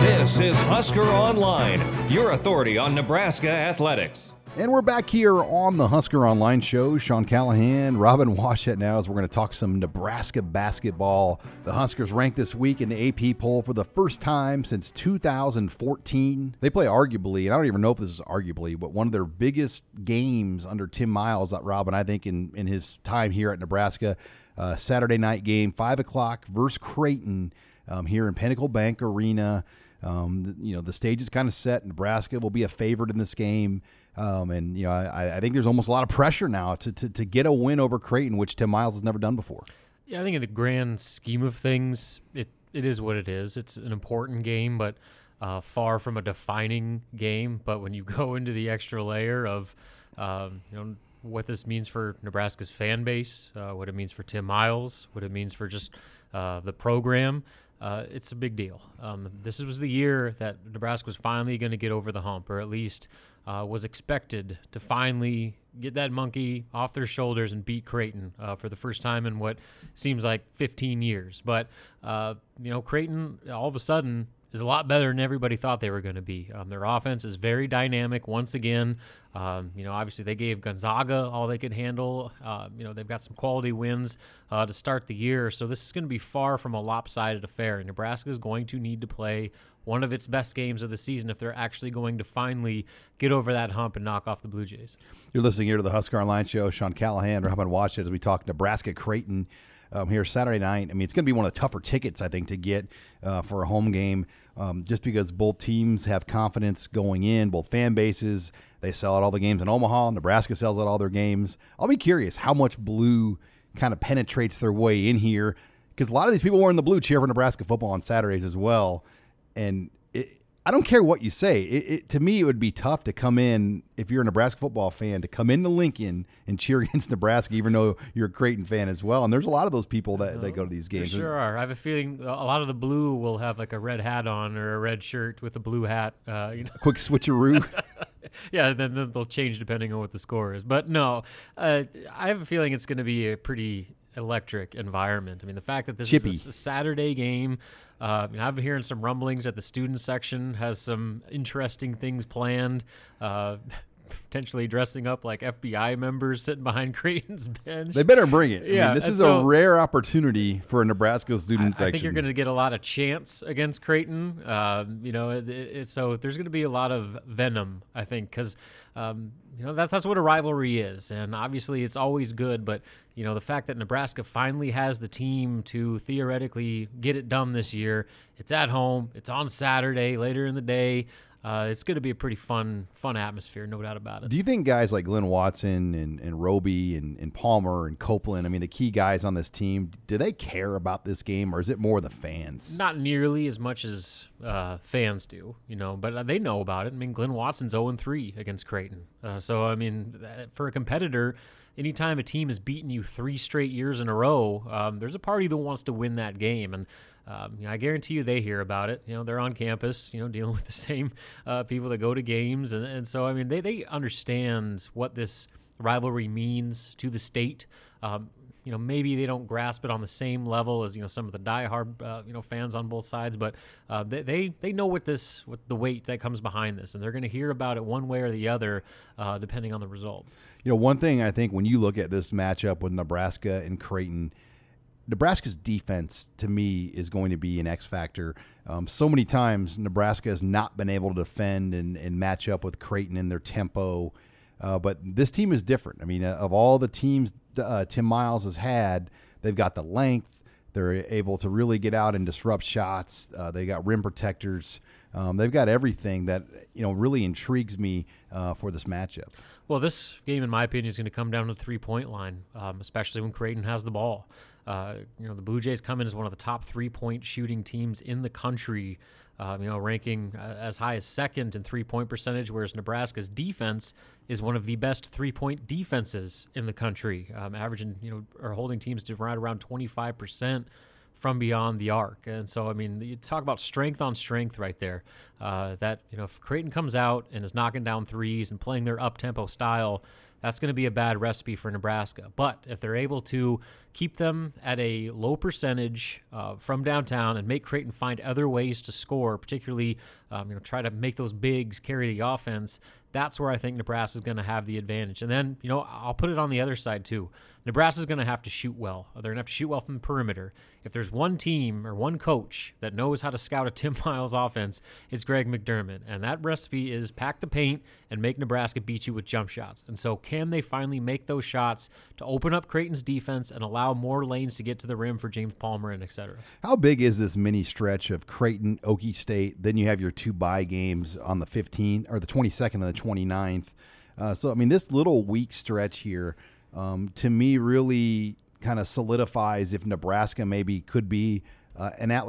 This is Husker Online, your authority on Nebraska athletics.
And we're back here on the Husker Online Show. Sean Callahan, Robin Washut now as we're going to talk some Nebraska basketball. The Huskers ranked this week in the AP poll for the first time since 2014. They play arguably, and I don't even know if this is arguably, but one of their biggest games under Tim Miles, uh, Robin, I think, in, in his time here at Nebraska. Uh, Saturday night game, 5 o'clock versus Creighton um, here in Pinnacle Bank Arena. Um, you know, the stage is kind of set. Nebraska will be a favorite in this game. Um, and, you know, I, I think there's almost a lot of pressure now to, to, to get a win over Creighton, which Tim Miles has never done before.
Yeah, I think in the grand scheme of things, it, it is what it is. It's an important game, but uh, far from a defining game. But when you *laughs* go into the extra layer of, um, you know, what this means for Nebraska's fan base, uh, what it means for Tim Miles, what it means for just uh, the program, uh, it's a big deal. Um, this was the year that Nebraska was finally going to get over the hump, or at least uh, was expected to finally get that monkey off their shoulders and beat Creighton uh, for the first time in what seems like 15 years. But uh, you know, Creighton all of a sudden is a lot better than everybody thought they were going to be. Um, their offense is very dynamic once again. Um, you know, obviously they gave Gonzaga all they could handle. Uh, you know, they've got some quality wins uh, to start the year, so this is going to be far from a lopsided affair. Nebraska is going to need to play one of its best games of the season if they're actually going to finally get over that hump and knock off the Blue Jays.
You're listening here to the Husker Online Show. Sean Callahan, We're Robin Washut as we talk Nebraska Creighton um, here Saturday night. I mean, it's going to be one of the tougher tickets, I think, to get uh, for a home game um, just because both teams have confidence going in, both fan bases. They sell out all the games in Omaha. Nebraska sells out all their games. I'll be curious how much blue kind of penetrates their way in here because a lot of these people were wearing the blue cheer for Nebraska football on Saturdays as well. And I don't care what you say. It, it, to me, it would be tough to come in if you're a Nebraska football fan to come into Lincoln and *laughs* cheer against Nebraska, even though you're a Creighton fan as well. And there's a lot of those people that, that go to these
There
games.
sure are. I have a feeling a lot of the blue will have like a red hat on or a red shirt with a blue hat. Uh, you know,
Quick switcheroo. *laughs*
yeah, then, then they'll change depending on what the score is. But no, uh, I have a feeling it's going to be a pretty electric environment. I mean, the fact that this
Chippy.
is a Saturday game. Uh, I mean, I've been hearing some rumblings that the student section has some interesting things planned. Uh, *laughs* potentially dressing up like FBI members sitting behind *laughs* Creighton's bench.
They better bring it.
Yeah,
I mean, this is
so-
a rare opportunity for a Nebraska student
I
section.
think you're going to get a lot of chance against Creighton. Um, you know, it, it, so there's going to be a lot of venom, I think, because um, you know that's that's what a rivalry is, and obviously it's always good. But you know, the fact that Nebraska finally has the team to theoretically get it done this year. It's at home. It's on Saturday later in the day. Uh, it's going to be a pretty fun, fun atmosphere, no doubt about it.
Do you think guys like Glynn Watson and, and Roby and, and Palmer and Copeland, I mean, the key guys on this team, do they care about this game or is it more the fans?
Not nearly as much as uh, fans do, you know, but they know about it. I mean, Glynn Watson's 0 3 against Creighton. Uh, so, I mean, for a competitor, anytime a team has beaten you three straight years in a row, um, there's a party that wants to win that game. And um, you know, I guarantee you they hear about it. You know, they're on campus, you know, dealing *laughs* with the same uh, people that go to games. And, and so, I mean, they, they understand what this rivalry means to the state. Um, you know, maybe they don't grasp it on the same level as you know some of the diehard uh, you know fans on both sides, but uh, they, they they know what this what the weight that comes behind this, and they're going to hear about it one way or the other, uh, depending on the result.
You know, one thing I think when you look at this matchup with Nebraska and Creighton, Nebraska's defense to me is going to be an X factor. Um, so many times Nebraska has not been able to defend and, and match up with Creighton in their tempo. Uh, but this team is different. I mean, uh, of all the teams uh, Tim Miles has had, they've got the length. They're able to really get out and disrupt shots. Uh, they got rim protectors. Um, they've got everything that you know really intrigues me uh, for this matchup.
Well, this game, in my opinion, is going to come down to the three point line, um, especially when Creighton has the ball. Uh, you know, the Blue Jays come in as one of the top three point shooting teams in the country, uh, you know, ranking uh, as high as second in three point percentage, whereas Nebraska's defense is one of the best three point defenses in the country, um, averaging, you know, or holding teams to right around 25% from beyond the arc. And so, I mean, you talk about strength on strength right there. Uh, that, you know, if Creighton comes out and is knocking down threes and playing their up tempo style, that's going to be a bad recipe for Nebraska. But if they're able to keep them at a low percentage uh, from downtown and make Creighton find other ways to score, particularly um, you know try to make those bigs carry the offense, that's where I think Nebraska is going to have the advantage. And then you know I'll put it on the other side too. Nebraska is going to have to shoot well. They're going to have to shoot well from the perimeter. If there's one team or one coach that knows how to scout a *laughs* Tim Miles offense, it's Greg McDermott. And that recipe is pack the paint and make Nebraska beat you with jump shots. And so, can they finally make those shots to open up Creighton's defense and allow more lanes to get to the rim for James Palmer and et cetera?
How big is this mini stretch of Creighton, Okie State? Then you have your two bye games on the 15th or the 22nd and the 29th. Uh, so, I mean, this little week stretch here, um, to me, really kind of solidifies if Nebraska maybe could be uh, an at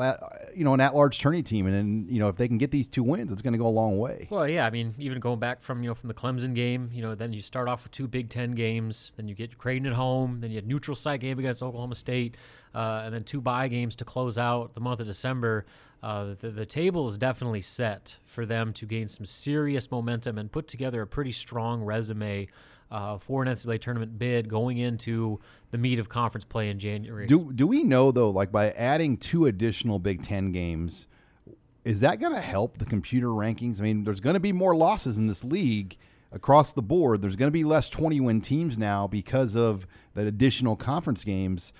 you know an at large tourney team, and then you know if they can get these two wins, it's going to go a long way.
Well, yeah, I mean, even going back from you know from the Clemson game, you know, then you start off with two Big Ten games, then you get Creighton at home, then you had neutral site game against Oklahoma State, uh, and then two bye games to close out the month of December. Uh, the, the table is definitely set for them to gain some serious momentum and put together a pretty strong resume uh, for an NCAA tournament bid going into the meat of conference play in January.
Do do we know though, like by adding two additional Big Ten games, is that going to help the computer rankings? I mean, there's going to be more losses in this league across the board. There's going to be less 20 win teams now because of that additional conference games.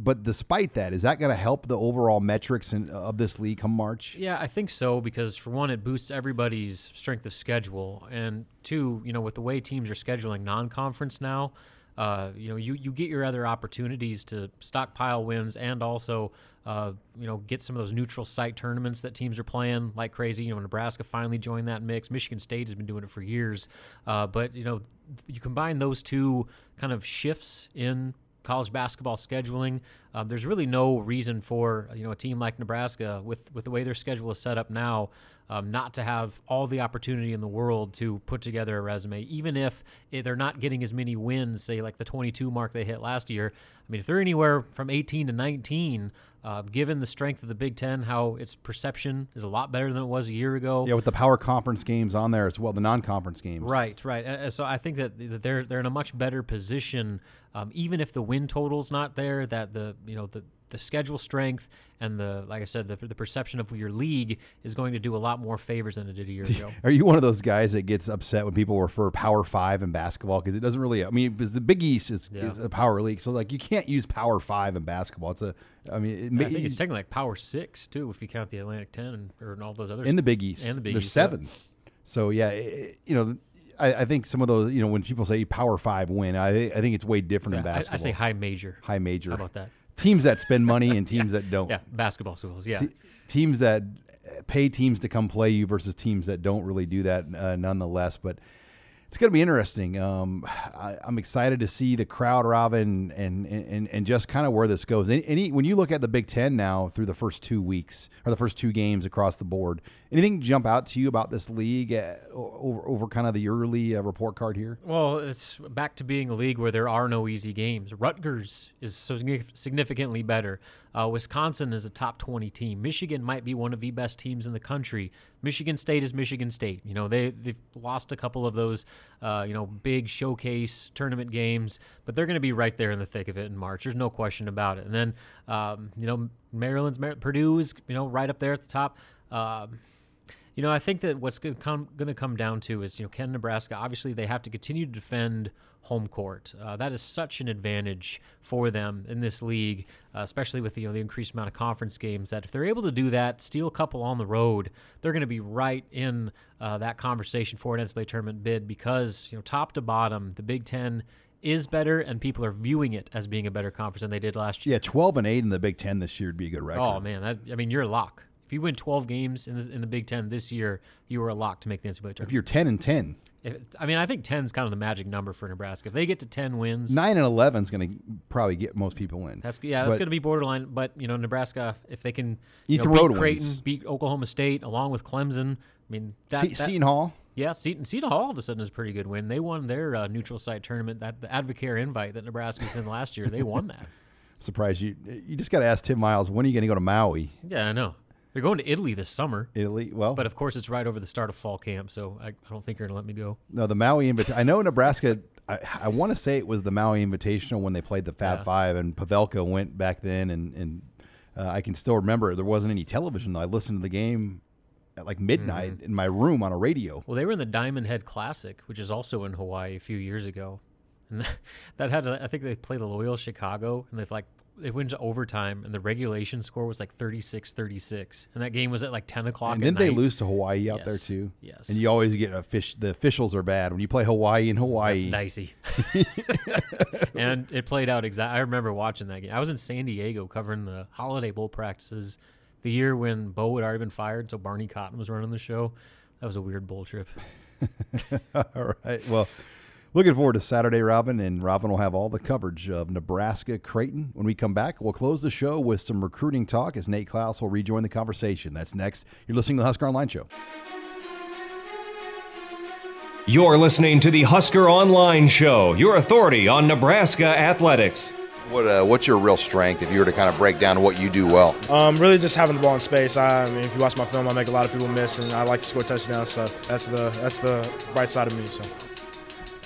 But despite that, is that going to help the overall metrics in, of this league come March?
Yeah, I think so because for one, it boosts everybody's strength of schedule, and two, you know, with the way teams are scheduling non-conference now, uh, you know, you, you get your other opportunities to stockpile wins and also, uh, you know, get some of those neutral site tournaments that teams are playing like crazy. You know, Nebraska finally joined that mix. Michigan State has been doing it for years, uh, but you know, you combine those two kind of shifts in college basketball scheduling. Um, there's really no reason for you know a team like Nebraska with with the way their schedule is set up now, um, not to have all the opportunity in the world to put together a resume, even if they're not getting as many wins, say like the 22 mark they hit last year. I mean, if they're anywhere from 18 to 19, uh, given the strength of the Big Ten, how its perception is a lot better than it was a year ago.
Yeah, with the power conference games on there as well, the non-conference games.
Right, right. Uh, so I think that, that they're they're in a much better position, um, even if the win total's not there. That the you know the the schedule strength and the like I said the, the perception of your league is going to do a lot more favors than it did a year *laughs* ago.
Are you one of those guys that gets upset when people refer Power Five in basketball because it doesn't really? I mean, because the Big East is,
Yeah.
is a power league, so like you can't use Power Five in basketball. It's a, I mean, it,
I think it's technically like Power Six too, if you count the Atlantic Ten and, or and all those others
in the Big East
and the Big
there's
East, yeah.
seven. So yeah, it- you know, I, I think some of those, you know, when people say Power Five win, I I think it's way different in
basketball. I- I say high major.
high major.
How about that?
Teams that spend money and *laughs* teams that don't.
Yeah, basketball schools. Yeah.
Te- teams that pay teams to come play you versus teams that don't really do that, uh, nonetheless. But it's going to be interesting. Um, I, I'm excited to see the crowd, Robin, and and and just kind of where this goes. Any, any when you look at the Big Ten now through the first two weeks or the first two games across the board, anything jump out to you about this league uh, over over kind of the early uh, report card here?
Well, it's back to being a league where there are no easy games. Rutgers is so significantly better. Uh, Wisconsin is a top 20 team. Michigan might be one of the best teams in the country. Michigan State is Michigan State. You know, they, they've lost a couple of those, uh, you know, big showcase tournament games, but they're going to be right there in the thick of it in March. There's no question about it. And then, um, you know, Maryland's, Mar- Purdue is, you know, right up there at the top. Um, you know, I think that what's going to come going to come down to is, you know, can Nebraska obviously they have to continue to defend home court. Uh, that is such an advantage for them in this league, uh, especially with you know the increased amount of conference games. That if they're able to do that, steal a couple on the road, they're going to be right in uh, that conversation for an NCAA tournament bid because you know top to bottom, the Big Ten is better, and people are viewing it as being a better conference than they did last year.
Yeah, 12 and eight in the Big Ten this year would be a good record.
Oh man, that, I mean, you're a lock. If you win 12 games in the, in the Big Ten this year, you are a lock to make the NCAA tournament.
If you're 10 and 10,
If- I mean, I think 10 is kind of the magic number for Nebraska. If they get to 10 wins,
nine and 11 is going to probably get most people in.
that's yeah, that's going to be borderline. But you know, Nebraska, if they can you know, beat Creighton,
wins.
beat Oklahoma State, along with Clemson, I mean, that,
Se-
that-
Seton Hall.
Yeah, Seton, Seton Hall all of a sudden is a pretty good win. They won their uh, neutral site tournament, that the Advocare invite that Nebraska was in last year. They won that. *laughs*
Surprised you. You just got to ask Tim Miles when are you going to go to Maui,
Yeah, I know. They're going to Italy this summer,
Italy? Well,
but of course it's right over the start of fall camp, so I, I don't think you're going to let me go.
no, the Maui invitation. I know Nebraska. I, I want to say it was the Maui Invitational when they played the Fab
Yeah.
Five, and Pavelka went back then, and and uh, I can still remember there wasn't any television. though. I listened to the game at like midnight
Mm-hmm.
in my room on a radio.
Well, they were in the Diamond Head Classic, which is also in Hawaii a few years ago, and *laughs* that had a, I think they played the Loyola Chicago, and they've like they went to overtime, and the regulation score was like 36-36, and that game was at like ten o'clock.
And didn't they lose to Hawaii out there too?
Yes.
And you always get a fish. The officials are bad when you play Hawaii in Hawaii.
That's dicey. *laughs* and it played out exactly. I remember watching that game. I was in San Diego covering the Holiday Bowl practices the year when Bo had already been fired, so Barney Cotton was running the show. That was a weird bowl trip. *laughs*
all right. Well, looking forward to Saturday, Robin, and Robin will have all the coverage of Nebraska Creighton. When we come back, we'll close the show with some recruiting talk as Nate Clouse will rejoin the conversation. That's next. You're listening to the Husker Online Show.
You're listening to the Husker Online Show, your authority on Nebraska athletics.
What uh, what's your real strength if you were to kind of break down what you do well?
Um, really just having the ball in space. I, I mean, if you watch my film, I make a lot of people miss, and I like to score touchdowns. So that's the that's the bright side of me. So.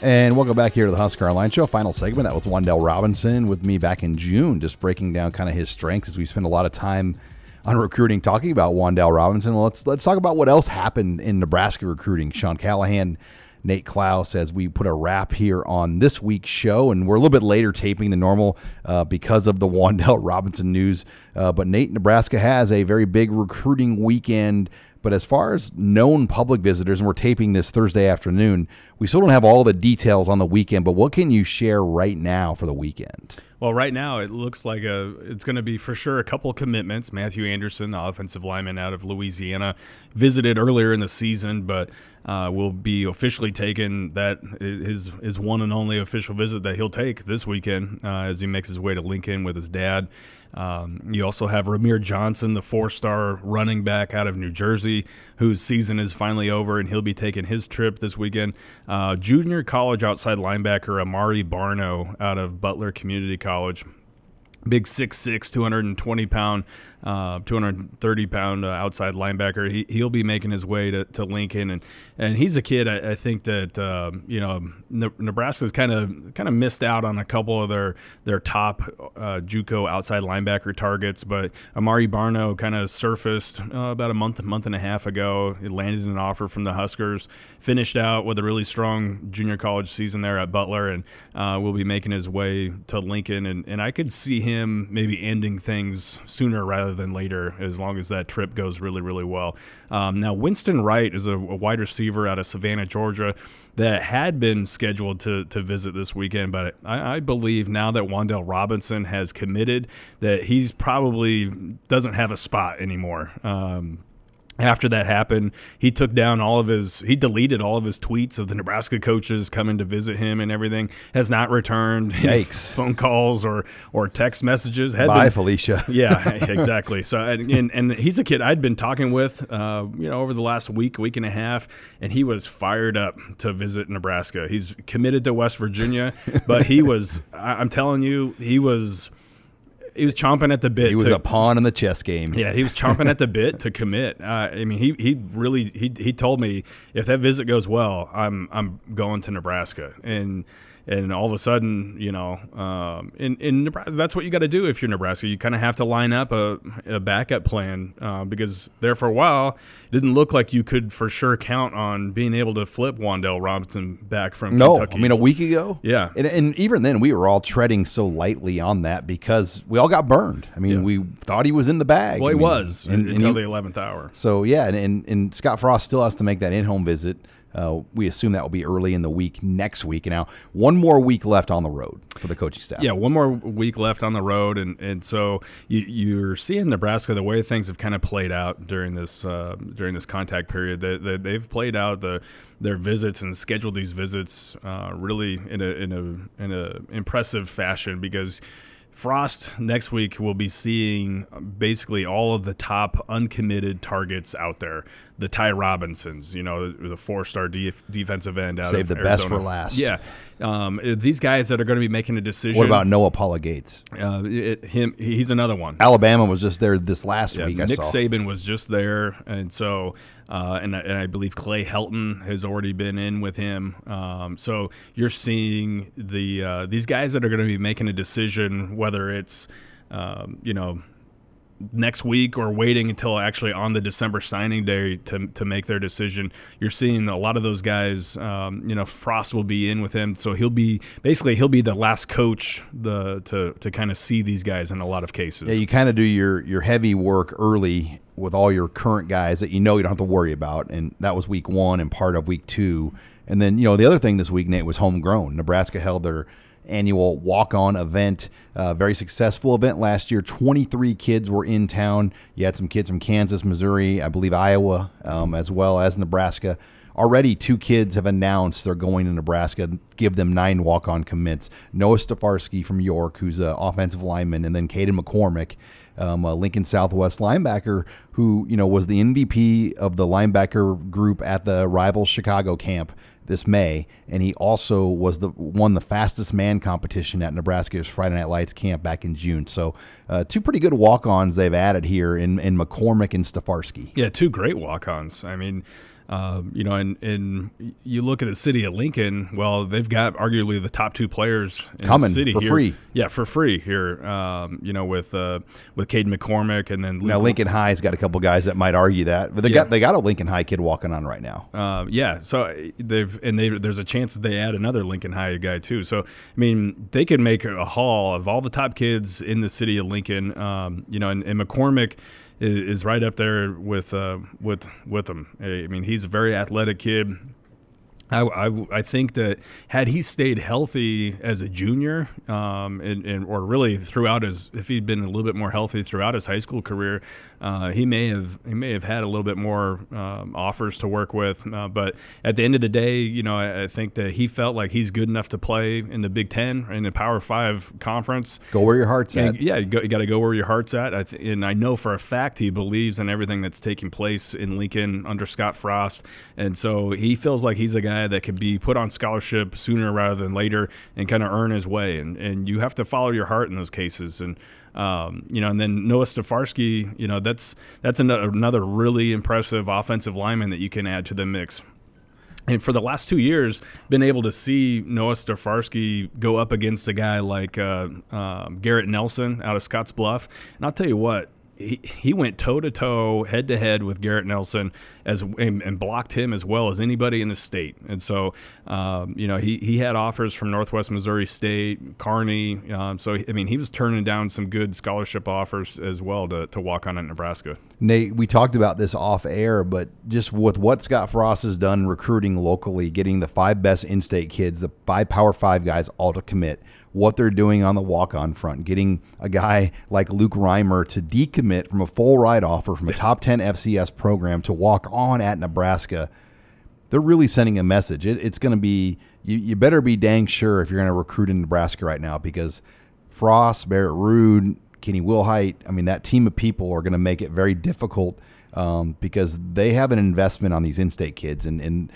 And welcome back here to the Husker Online Show. Final segment. That was Wan'Dale Robinson with me back in June, just breaking down kind of his strengths as we spend a lot of time on recruiting, talking about Wan'Dale Robinson. Well, let's let's talk about what else happened in Nebraska recruiting. Sean Callahan, Nate Clouse, as we put a wrap here on this week's show, and we're a little bit later taping than normal uh, because of the *laughs* Wan'Dale Robinson news. Uh, but Nate, Nebraska has a very big recruiting weekend. But as far as known public visitors, and we're taping this Thursday afternoon, we still don't have all the details on the weekend. But what can you share right now for the weekend?
Well, right now it looks like a it's going to be for sure a couple commitments. Matthew Anderson, the offensive lineman out of Louisiana, visited earlier in the season, but uh, will be officially taken. That his his one and only official visit that he'll take this weekend uh, as he makes his way to Lincoln with his dad. Um, you also have Rahmir Johnson, the four-star running back out of New Jersey, whose season is finally over, and he'll be taking his trip this weekend. Uh, junior college outside linebacker Amare Barno out of Butler Community College. Big 6'6", 220 pound uh, 230 pound uh, outside linebacker. He, he'll be making his way to, to Lincoln, and and he's a kid. I, I think that uh, you know Nebraska's kind of kind of missed out on a couple of their their top uh, JUCO outside linebacker targets, but Amare Barno kind of surfaced uh, about a month month and a half ago. He landed an offer from the Huskers, finished out with a really strong junior college season there at Butler, and will be making his way to Lincoln. And, and I could see him maybe ending things sooner rather than later, as long as that trip goes really really well. Um, now Winston Wright is a, a wide receiver out of Savannah, Georgia that had been scheduled to, to visit this weekend, but I, I, believe now that Wan'Dale Robinson has committed that he's probably doesn't have a spot anymore. Um, after that happened, he took down all of his, he deleted all of his tweets of the Nebraska coaches coming to visit him and everything. Has not returned *laughs* phone calls or or text messages.
Had Bye, been, Felicia. *laughs*
yeah, exactly. So and, and he's a kid I'd been talking with, uh, you know, over the last week, week and a half, and he was fired up to visit Nebraska. He's committed to West Virginia, but he was, I'm telling you, he was he was chomping at the bit.
He was to, a pawn in the chess game.
Yeah, he was chomping at the *laughs* bit to commit. Uh, I mean, he he really he he told me if that visit goes well, I'm I'm going to Nebraska and and all of a sudden, you know, um, in in Nebraska, that's what you got to do if you're Nebraska. You kind of have to line up a, a backup plan uh, because there for a while, it didn't look like you could for sure count on being able to flip Wan'Dale Robinson back from
no,
Kentucky.
I mean a week ago.
Yeah,
and, and, even then we were all treading so lightly on that because we all got burned. I mean, yeah. we thought he was in the bag.
Well,
he
mean, was and, until and he, the eleventh hour.
So yeah, and, and and Scott Frost still has to make that in-home visit. Uh, we assume that will be early in the week next week. Now, one more week left on the road for the coaching staff.
Yeah, one more week left on the road, and and so you, you're seeing Nebraska the way things have kind of played out during this uh, during this contact period. That they, they've played out the their visits and scheduled these visits uh, really in a in a in a impressive fashion because Frost next week will be seeing basically all of the top uncommitted targets out there. The Ty Robinsons, you know, the four-star def- defensive end out
Save
of
the
Arizona.
best for last.
Yeah, um, these guys that are going to be making a decision.
What about Noa Pola-Gates?
Uh, it, him, he's another one.
Alabama was just there this last
yeah,
week.
Nick
I saw.
Saban was just there, and so uh, and, and I believe Clay Helton has already been in with him. Um, so you're seeing the uh, these guys that are going to be making a decision whether it's um, you know next week or waiting until actually on the December signing day to, to make their decision. You're seeing a lot of those guys. Um, you know, Frost will be in with him, so he'll be basically he'll be the last coach the to to kind of see these guys in a lot of cases.
Yeah, you kind of do your your heavy work early with all your current guys that you know you don't have to worry about, and that was week one and part of week two. And then you know the other thing this week, Nate, was homegrown. Nebraska held their annual walk on event. Uh, very successful event last year. 23 kids were in town. You had some kids from Kansas, Missouri, I believe Iowa, um, as well as Nebraska. Already, two kids have announced they're going to Nebraska. Give them nine walk-on commits. Noah Stefanski from York, who's an offensive lineman, and then Caden McCormick, um, a Lincoln Southwest linebacker, who you know was the MVP of the linebacker group at the rival Chicago camp this May, and he also was the won the fastest man competition at Nebraska's Friday Night Lights camp back in June. So, uh, two pretty good walk-ons they've added here in, in McCormick and Stefanski.
Yeah, two great walk-ons. I mean, uh, you know, and, and you look at the city of Lincoln. Well, they've got arguably the top two players in
coming
the city
for
here.
free.
Yeah, for free here. Um, you know, with uh, with Caden McCormick, and then
now Lincoln High's got a couple guys that might argue that, but they yeah. got they got a Lincoln High kid walking on right now.
Uh, yeah, so they've and they there's a chance that they add another Lincoln High guy too. So I mean, they could make a haul of all the top kids in the city of Lincoln. Um, you know, and, and McCormick is, is right up there with uh, with with him. I mean, he's a very athletic kid. I, I, I, think that had he stayed healthy as a junior, um, and, and, or really throughout his, if he'd been a little bit more healthy throughout his high school career, uh, he may have he may have had a little bit more um, offers to work with. Uh, but at the end of the day, you know, I, I, think that he felt like he's good enough to play in the Big Ten in the Power Five conference.
Go where your heart's
and,
at.
Yeah, you, you got to go where your heart's at. I th- and I know for a fact he believes in everything that's taking place in Lincoln under Scott Frost, and so he feels like he's a guy guy that could be put on scholarship sooner rather than later and kind of earn his way. And, and you have to follow your heart in those cases. And, um, you know, and then Noah Stefanski, you know, that's that's another, really impressive offensive lineman that you can add to the mix. And for the last two years, been able to see Noah Stefanski go up against a guy like uh, uh, Garrett Nelson out of Scotts Bluff. And I'll tell you what, he, went toe to toe, head to head with Garrett Nelson as and, and, blocked him as well as anybody in the state. And so, um, you know, he, he had offers from Northwest Missouri State, Kearney. Um, so I mean, he was turning down some good scholarship offers as well to, to walk on at Nebraska.
Nate, we talked about this off air, but just with what Scott Frost has done recruiting locally, getting the five best in-state kids, the five Power Five guys all to commit what they're doing on the walk on front, getting a guy like Luke Reimer to decommit from a full ride offer from a top 10 FCS program to walk on at Nebraska. They're really sending a message. It, it's going to be, you, you better be dang sure if you're going to recruit in Nebraska right now because Frost, Barrett Ruud, Kenny Wilhite, I mean, that team of people are going to make it very difficult um, because they have an investment on these in state kids. And, and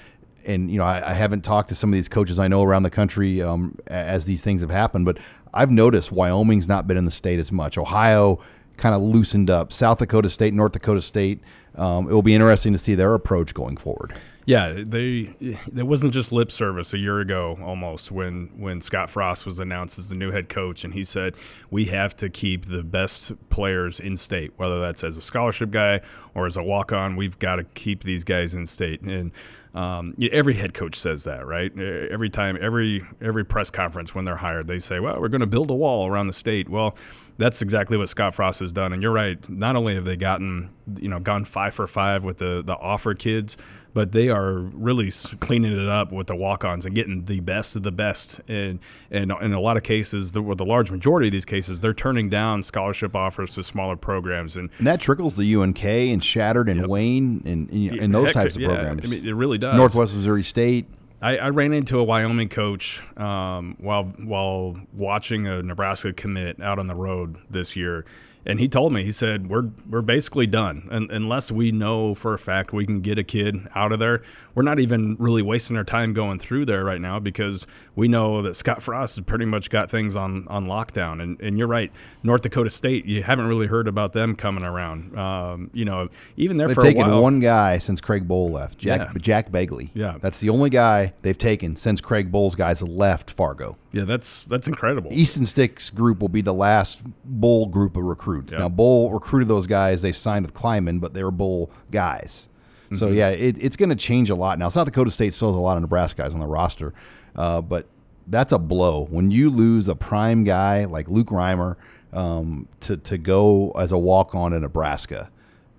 and you know, I, I, haven't talked to some of these coaches I know around the country um, as these things have happened, but I've noticed Wyoming's not been in the state as much. Ohio kind of loosened up. South Dakota State, North Dakota State. Um, it will be interesting to see their approach going forward.
Yeah, they there wasn't just lip service a year ago almost when when Scott Frost was announced as the new head coach and he said we have to keep the best players in state whether that's as a scholarship guy or as a walk on we've got to keep these guys in state and um, every head coach says that, right? Every time, every every press conference when they're hired, they say, "Well, we're going to build a wall around the state." Well, that's exactly what Scott Frost has done. And you're right. Not only have they gotten, you know, gone five for five with the the offer kids, but they are really cleaning it up with the walk-ons and getting the best of the best. And and in a lot of cases, the, with the large majority of these cases, they're turning down scholarship offers to smaller programs, and,
and that trickles to UNK and Chadron and yep. Wayne and and, and those Heck, types of yeah, programs.
I mean, it really does.
Northwest Missouri State.
I, I, ran into a Wyoming coach um, while while watching a Nebraska commit out on the road this year, and he told me he said we're we're basically done. And, unless we know for a fact we can get a kid out of there we're not even really wasting our time going through there right now because we know that Scott Frost has pretty much got things on on lockdown and, and you're right North Dakota State you haven't really heard about them coming around um, you know even there
they've
for
taken
while,
one guy since Craig Bohl left Jack yeah. Jack Begley
yeah
that's the only guy they've taken since Craig Bohl's guys left Fargo
yeah that's that's incredible
Easton Stick's group will be the last Bohl group of recruits. Yep. Now, Bohl recruited those guys. They signed with Klieman, but they were Bohl guys. Mm-hmm. So yeah, it, it's going to change a lot now. South Dakota State still has a lot of Nebraska guys on the roster, uh, but that's a blow when you lose a prime guy like Luke Reimer um, to to go as a walk on in Nebraska.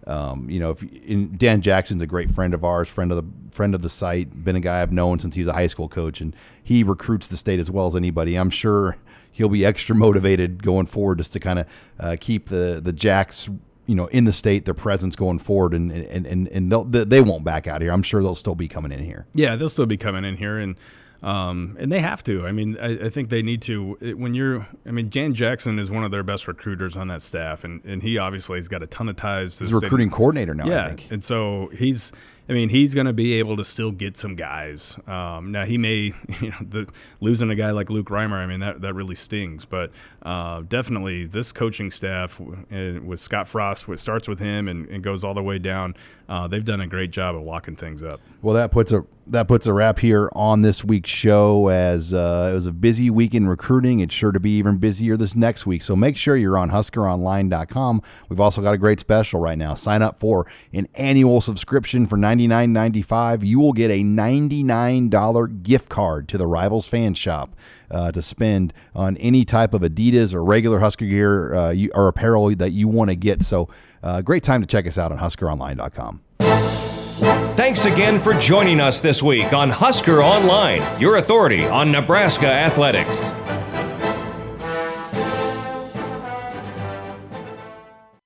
Um, you know, if in, Dan Jackson's a great friend of ours, friend of the friend of the site, been a guy I've known since he was a high school coach, and he recruits the state as well as anybody. I'm sure he'll be extra motivated going forward just to kind of uh, keep the the Jacks you know in the state their presence going forward and and and, and they'll, they won't back out here. I'm sure they'll still be coming in here.
Yeah, they'll still be coming in here and um, and they have to. I mean, I, I think they need to. When you're, I mean, Dan Jackson is one of their best recruiters on that staff, and, and he obviously has got a ton of ties.
To he's recruiting coordinator now.
Yeah, and so he's I mean, he's going to be able to still get some guys. Um, now he may, *laughs* you know, the, losing a guy like Luke Reimer. I mean, that that really stings. But uh, definitely, this coaching staff with Scott Frost, it starts with him and, and goes all the way down. Uh, they've done a great job of locking things up.
Well, that puts a that puts a wrap here on this week's show. As uh, it was a busy week in recruiting, it's sure to be even busier this next week. So make sure you're on HuskerOnline.com. We've also got a great special right now. Sign up for an annual subscription for $99.95. You will get a $99 gift card to the Rivals Fan Shop uh, to spend on any type of Adidas or regular Husker gear uh, or apparel that you want to get. So, uh, great time to check us out on HuskerOnline.com.
Thanks again for joining us this week on Husker Online, your authority on Nebraska athletics.